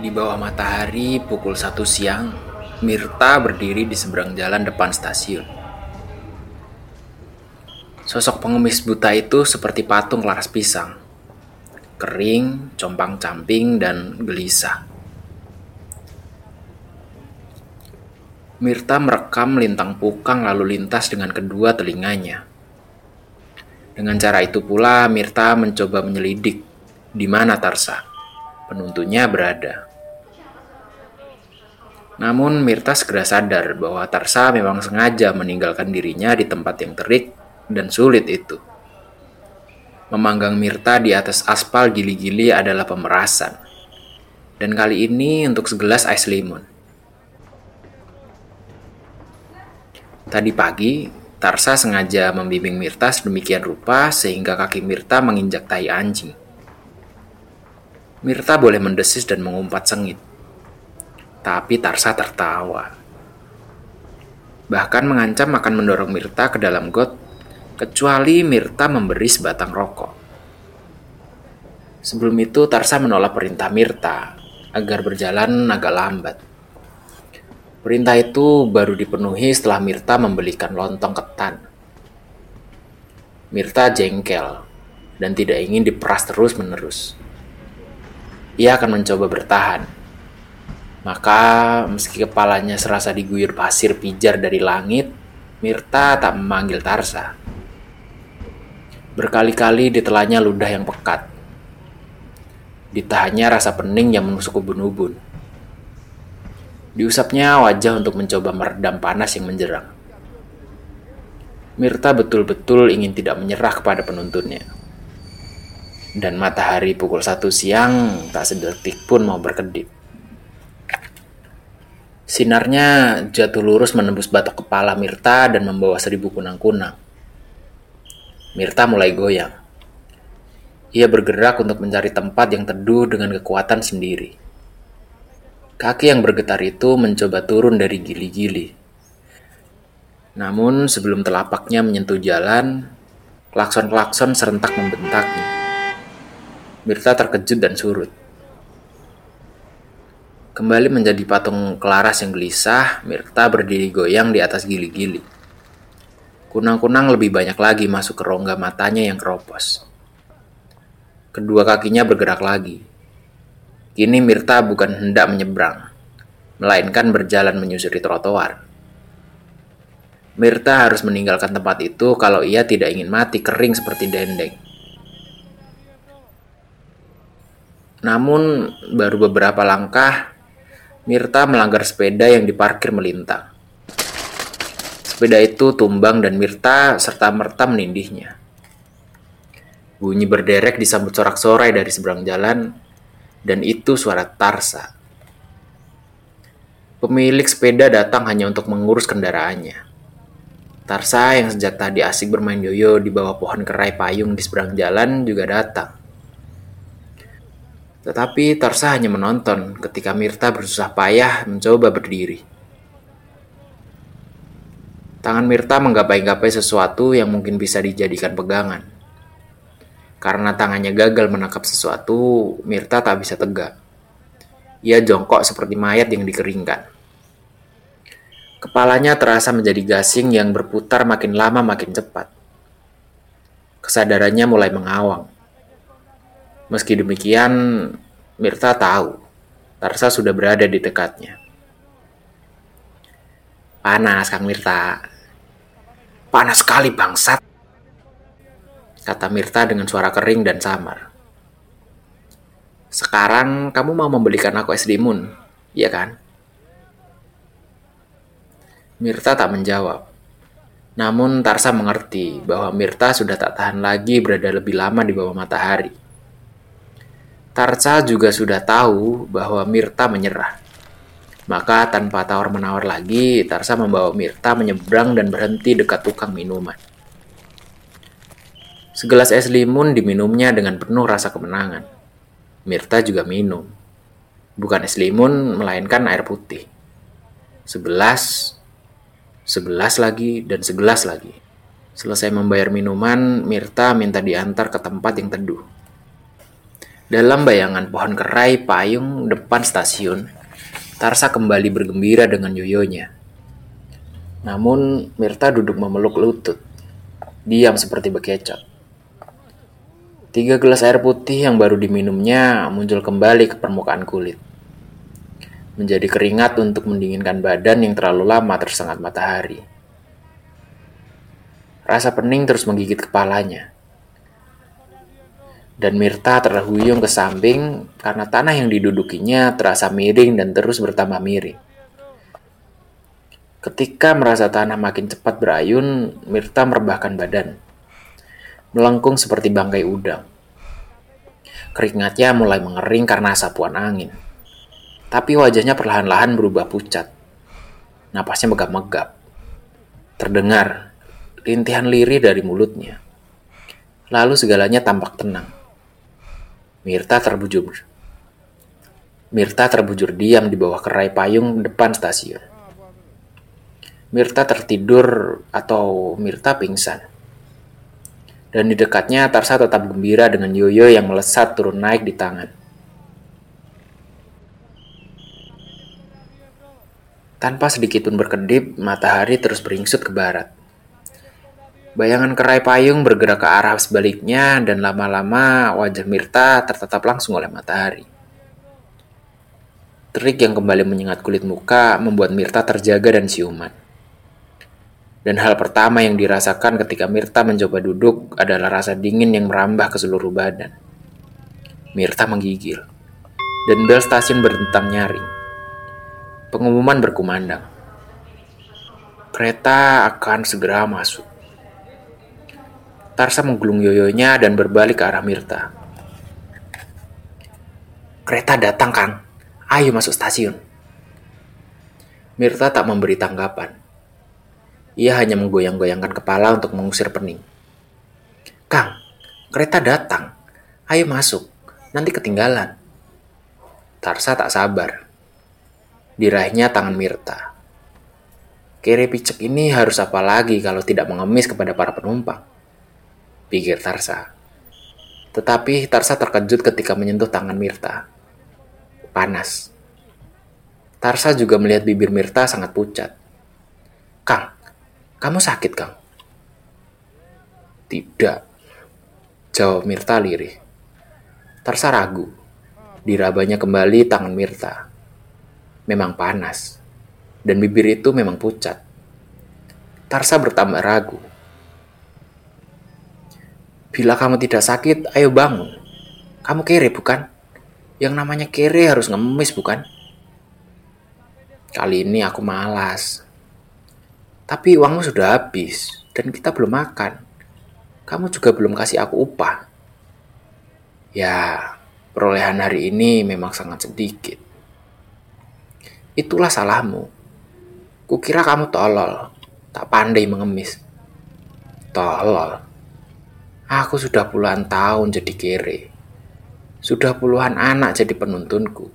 Di bawah matahari pukul satu siang, Mirta berdiri di seberang jalan depan stasiun. Sosok pengemis buta itu seperti patung laras pisang. Kering, compang-camping, dan gelisah. Mirta merekam lintang pukang lalu lintas dengan kedua telinganya. Dengan cara itu pula Mirta mencoba menyelidik di mana Tarsa, penuntunya berada. Namun Mirta segera sadar bahwa Tarsa memang sengaja meninggalkan dirinya di tempat yang terik dan sulit itu. Memanggang Mirta di atas aspal gili-gili adalah pemerasan. Dan kali ini untuk segelas ais limun. Tadi pagi, Tarsa sengaja membimbing Mirta sedemikian rupa sehingga kaki Mirta menginjak tai anjing. Mirta boleh mendesis dan mengumpat sengit. Tapi Tarsa tertawa. Bahkan mengancam akan mendorong Mirta ke dalam got, kecuali Mirta memberi sebatang rokok. Sebelum itu Tarsa menolak perintah Mirta agar berjalan agak lambat. Perintah itu baru dipenuhi setelah Mirta membelikan lontong ketan. Mirta jengkel dan tidak ingin diperas terus-menerus. Ia akan mencoba bertahan, maka meski kepalanya serasa diguyur pasir pijar dari langit, Mirta tak memanggil Tarsa. Berkali-kali ditelannya ludah yang pekat. Ditahannya rasa pening yang menusuk ubun-ubun. Diusapnya wajah untuk mencoba meredam panas yang menjerang. Mirta betul-betul ingin tidak menyerah kepada penuntunnya. Dan matahari pukul satu siang tak sedetik pun mau berkedip. Sinarnya jatuh lurus menembus batok kepala Mirta dan membawa seribu kunang-kunang. Mirta mulai goyang. Ia bergerak untuk mencari tempat yang teduh dengan kekuatan sendiri. Kaki yang bergetar itu mencoba turun dari gili-gili. Namun sebelum telapaknya menyentuh jalan, klakson-klakson serentak membentaknya. Mirta terkejut dan surut. Kembali menjadi patung kelaras yang gelisah, Mirta berdiri goyang di atas gili-gili. Kunang-kunang lebih banyak lagi masuk ke rongga matanya yang keropos. Kedua kakinya bergerak lagi. Kini Mirta bukan hendak menyeberang, melainkan berjalan menyusuri trotoar. Mirta harus meninggalkan tempat itu kalau ia tidak ingin mati kering seperti dendeng. Namun, baru beberapa langkah, Mirta melanggar sepeda yang diparkir melintang. Sepeda itu tumbang dan Mirta serta-merta menindihnya. Bunyi berderek disambut sorak-sorai dari seberang jalan, dan itu suara Tarsa. Pemilik sepeda datang hanya untuk mengurus kendaraannya. Tarsa yang sejak tadi asik bermain yoyo di bawah pohon kerai payung di seberang jalan juga datang. Tetapi Tarsa hanya menonton ketika Mirta bersusah payah mencoba berdiri. Tangan Mirta menggapai-gapai sesuatu yang mungkin bisa dijadikan pegangan. Karena tangannya gagal menangkap sesuatu, Mirta tak bisa tegak. Ia jongkok seperti mayat yang dikeringkan. Kepalanya terasa menjadi gasing yang berputar makin lama makin cepat. Kesadarannya mulai mengawang. Meski demikian, Mirta tahu Tarsa sudah berada di dekatnya. Panas, Kang Mirta. Panas sekali, bangsat. Kata Mirta dengan suara kering dan samar. Sekarang kamu mau membelikan aku es limun, iya kan? Mirta tak menjawab. Namun Tarsa mengerti bahwa Mirta sudah tak tahan lagi berada lebih lama di bawah matahari. Tarsa juga sudah tahu bahwa Mirta menyerah. Maka tanpa tawar-menawar lagi, Tarsa membawa Mirta menyeberang dan berhenti dekat tukang minuman. Segelas es limun diminumnya dengan penuh rasa kemenangan. Mirta juga minum. Bukan es limun, melainkan air putih. Sebelas, sebelas lagi, dan segelas lagi. Selesai membayar minuman, Mirta minta diantar ke tempat yang teduh. Dalam bayangan pohon kerai payung depan stasiun, Tarsa kembali bergembira dengan yoyonya. Namun, Mirta duduk memeluk lutut, diam seperti bekecot. Tiga gelas air putih yang baru diminumnya muncul kembali ke permukaan kulit. Menjadi keringat untuk mendinginkan badan yang terlalu lama tersengat matahari. Rasa pening terus menggigit kepalanya dan Mirta terhuyung ke samping karena tanah yang didudukinya terasa miring dan terus bertambah miring. Ketika merasa tanah makin cepat berayun, Mirta merebahkan badan. Melengkung seperti bangkai udang. Keringatnya mulai mengering karena sapuan angin. Tapi wajahnya perlahan-lahan berubah pucat. Napasnya megap-megap. Terdengar rintihan lirih dari mulutnya. Lalu segalanya tampak tenang. Mirta terbujur. Mirta terbujur diam di bawah kerai payung depan stasiun. Mirta tertidur atau Mirta pingsan. Dan di dekatnya Tarsa tetap gembira dengan Yoyo yang melesat turun naik di tangan. Tanpa sedikit pun berkedip, matahari terus beringsut ke barat. Bayangan kerai payung bergerak ke arah sebaliknya dan lama-lama wajah Mirta tertatap langsung oleh matahari. Terik yang kembali menyengat kulit muka membuat Mirta terjaga dan siuman. Dan hal pertama yang dirasakan ketika Mirta mencoba duduk adalah rasa dingin yang merambah ke seluruh badan. Mirta menggigil. Dan bel stasiun berdentang nyaring. Pengumuman berkumandang. Kereta akan segera masuk. Tarsa menggulung yoyonya dan berbalik ke arah Mirta. Kereta datang, Kang. Ayo masuk stasiun. Mirta tak memberi tanggapan. Ia hanya menggoyang-goyangkan kepala untuk mengusir pening. Kang, kereta datang. Ayo masuk. Nanti ketinggalan. Tarsa tak sabar. Diraihnya tangan Mirta. Kere picek ini harus apa lagi kalau tidak mengemis kepada para penumpang? Pikir Tarsa. Tetapi Tarsa terkejut ketika menyentuh tangan Mirta. Panas. Tarsa juga melihat bibir Mirta sangat pucat. Kang, kamu sakit, Kang? Tidak. Jawab Mirta lirih. Tarsa ragu. Dirabanya kembali tangan Mirta. Memang panas. Dan bibir itu memang pucat. Tarsa bertambah ragu. Bila kamu tidak sakit, ayo bangun. Kamu kere bukan? Yang namanya kere harus ngemis bukan? Kali ini aku malas. Tapi uangmu sudah habis dan kita belum makan. Kamu juga belum kasih aku upah. Ya, perolehan hari ini memang sangat sedikit. Itulah salahmu. Kukira kamu tolol, tak pandai mengemis. Tolol. Aku sudah puluhan tahun jadi kere. Sudah puluhan anak jadi penuntunku.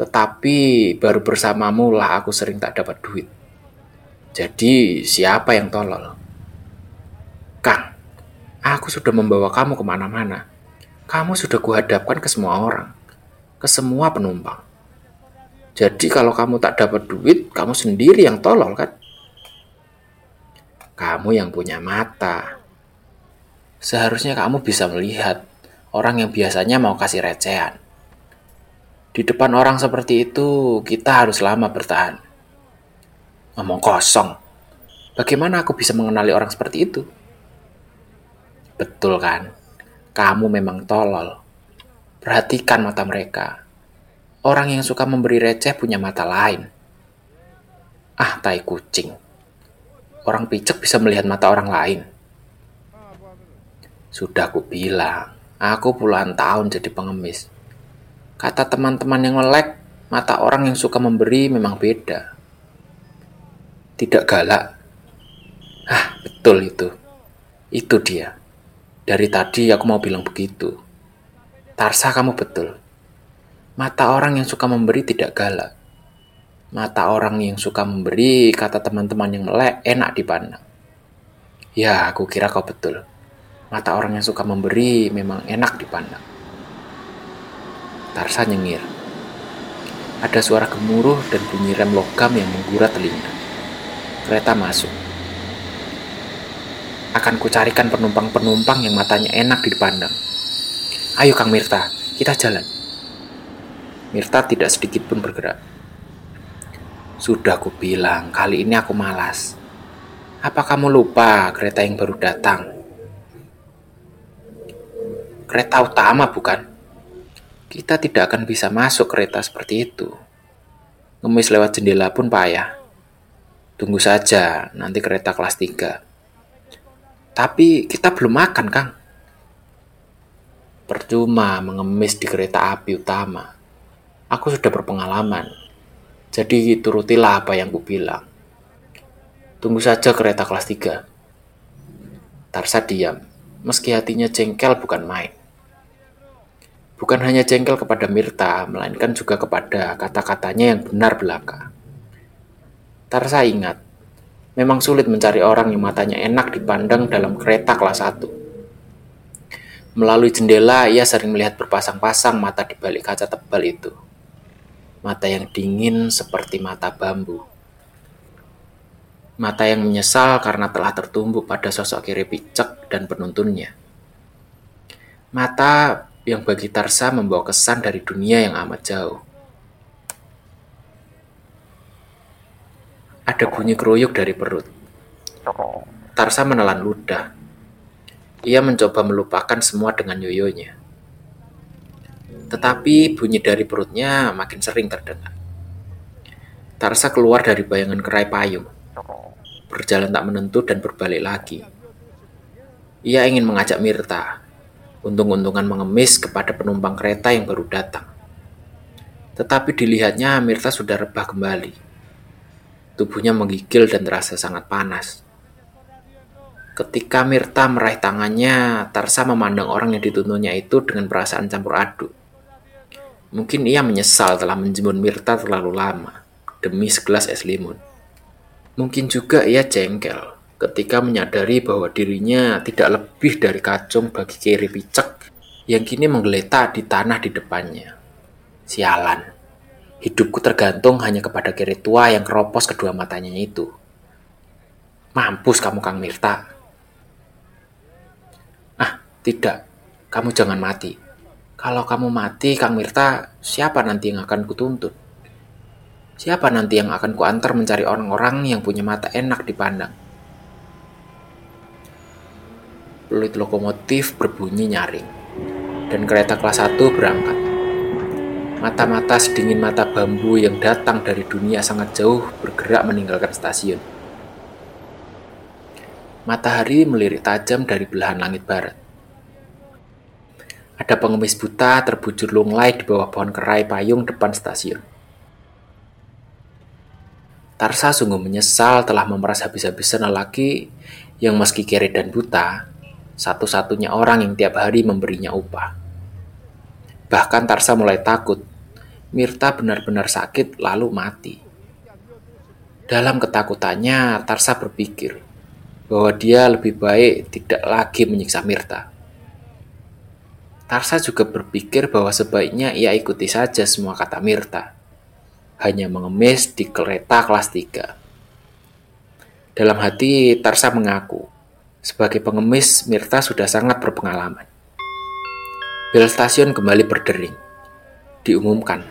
Tetapi baru bersamamu lah aku sering tak dapat duit. Jadi siapa yang tolol? Kang, aku sudah membawa kamu ke mana-mana. Kamu sudah kuhadapkan ke semua orang. Ke semua penumpang. Jadi kalau kamu tak dapat duit, kamu sendiri yang tolol kan? Kamu yang punya mata, Seharusnya kamu bisa melihat orang yang biasanya mau kasih recehan. Di depan orang seperti itu, kita harus lama bertahan. Ngomong kosong. Bagaimana aku bisa mengenali orang seperti itu? Betul kan? Kamu memang tolol. Perhatikan mata mereka. Orang yang suka memberi receh punya mata lain. Ah, tai kucing. Orang picek bisa melihat mata orang lain. Sudah aku bilang, aku puluhan tahun jadi pengemis. Kata teman-teman yang melek, mata orang yang suka memberi memang beda. Tidak galak. Ah, betul itu. Itu dia. Dari tadi aku mau bilang begitu. Tarsa kamu betul. Mata orang yang suka memberi tidak galak. Mata orang yang suka memberi, kata teman-teman yang melek, enak dipandang. Ya, aku kira kau betul. Mata orang yang suka memberi memang enak dipandang. Tarsa nyengir. Ada suara gemuruh dan bunyi rem logam yang menggurat telinga. Kereta masuk. Akan kucarikan penumpang-penumpang yang matanya enak dipandang. Ayo Kang Mirta, kita jalan. Mirta tidak sedikit pun bergerak. Sudah ku bilang, kali ini aku malas. Apa kamu lupa kereta yang baru datang? Kereta utama bukan? Kita tidak akan bisa masuk kereta seperti itu. Ngemis lewat jendela pun payah. Tunggu saja, nanti kereta kelas 3. Tapi kita belum makan, Kang. Percuma mengemis di kereta api utama. Aku sudah berpengalaman. Jadi turutilah apa yang kubilang. Tunggu saja kereta kelas 3. Tarsa diam, meski hatinya jengkel bukan main. Bukan hanya jengkel kepada Mirta, melainkan juga kepada kata-katanya yang benar belaka. Tarsa ingat, memang sulit mencari orang yang matanya enak dipandang dalam kereta kelas 1. Melalui jendela, ia sering melihat berpasang-pasang mata di balik kaca tebal itu. Mata yang dingin seperti mata bambu. Mata yang menyesal karena telah tertumbuk pada sosok kiri picek dan penuntunnya. Mata yang bagi Tarsa membawa kesan dari dunia yang amat jauh. Ada bunyi keruyuk dari perut. Tarsa menelan ludah. Ia mencoba melupakan semua dengan yoyonya. Tetapi bunyi dari perutnya makin sering terdengar. Tarsa keluar dari bayangan kerai payung. Berjalan tak menentu dan berbalik lagi. Ia ingin mengajak Mirta, untung-untungan mengemis kepada penumpang kereta yang baru datang. Tetapi dilihatnya Mirta sudah rebah kembali. Tubuhnya menggigil dan terasa sangat panas. Ketika Mirta meraih tangannya, Tarsa memandang orang yang dituntunnya itu dengan perasaan campur aduk. Mungkin ia menyesal telah menjemput Mirta terlalu lama demi segelas es limun. Mungkin juga ia jengkel ketika menyadari bahwa dirinya tidak lebih dari kacung bagi kiri picek yang kini menggeletak di tanah di depannya. Sialan, hidupku tergantung hanya kepada kiri tua yang keropos kedua matanya itu. Mampus kamu Kang Mirta. Ah, tidak. Kamu jangan mati. Kalau kamu mati, Kang Mirta, siapa nanti yang akan kutuntut? Siapa nanti yang akan kuantar mencari orang-orang yang punya mata enak dipandang? Peluit lokomotif berbunyi nyaring, dan kereta kelas 1 berangkat. Mata-mata sedingin mata bambu yang datang dari dunia sangat jauh bergerak meninggalkan stasiun. Matahari melirik tajam dari belahan langit barat. Ada pengemis buta terbujur lunglai di bawah pohon kerai payung depan stasiun. Tarsa sungguh menyesal telah memeras habis-habisan lelaki yang meski kere dan buta, satu-satunya orang yang tiap hari memberinya upah. Bahkan Tarsa mulai takut Mirta benar-benar sakit lalu mati. Dalam ketakutannya, Tarsa berpikir bahwa dia lebih baik tidak lagi menyiksa Mirta. Tarsa juga berpikir bahwa sebaiknya ia ikuti saja semua kata Mirta. Hanya mengemis di kereta kelas 3. Dalam hati, Tarsa mengaku sebagai pengemis, Mirta sudah sangat berpengalaman. Bel stasiun kembali berdering. Diumumkan,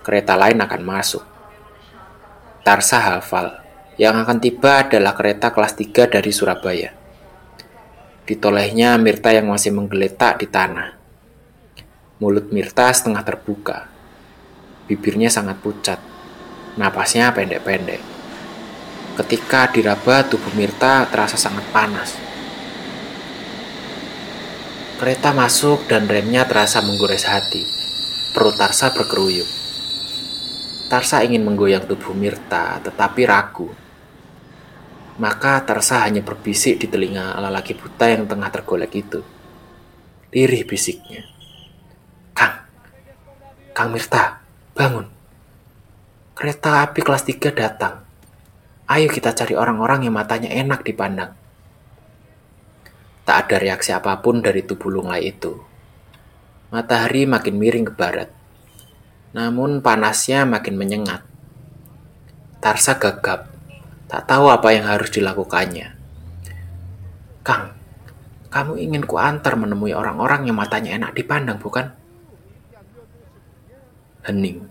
kereta lain akan masuk. Tarsa hafal, yang akan tiba adalah kereta kelas 3 dari Surabaya. Ditolehnya Mirta yang masih menggeletak di tanah. Mulut Mirta setengah terbuka. Bibirnya sangat pucat. Napasnya pendek-pendek. Ketika diraba, tubuh Mirta terasa sangat panas. Kereta masuk dan remnya terasa menggores hati. Perut Tarsa berkeruyuk. Tarsa ingin menggoyang tubuh Mirta, tetapi ragu. Maka Tarsa hanya berbisik di telinga lelaki buta yang tengah tergolek itu. Lirih bisiknya. Kang, Kang Mirta, bangun. Kereta api kelas 3 datang. Ayo kita cari orang-orang yang matanya enak dipandang. Tak ada reaksi apa pun dari tubuh lunglai itu. Matahari makin miring ke barat. Namun panasnya makin menyengat. Tarsa gagap, tak tahu apa yang harus dilakukannya. Kang, kamu ingin ku antar menemui orang-orang yang matanya enak dipandang, bukan? Hening.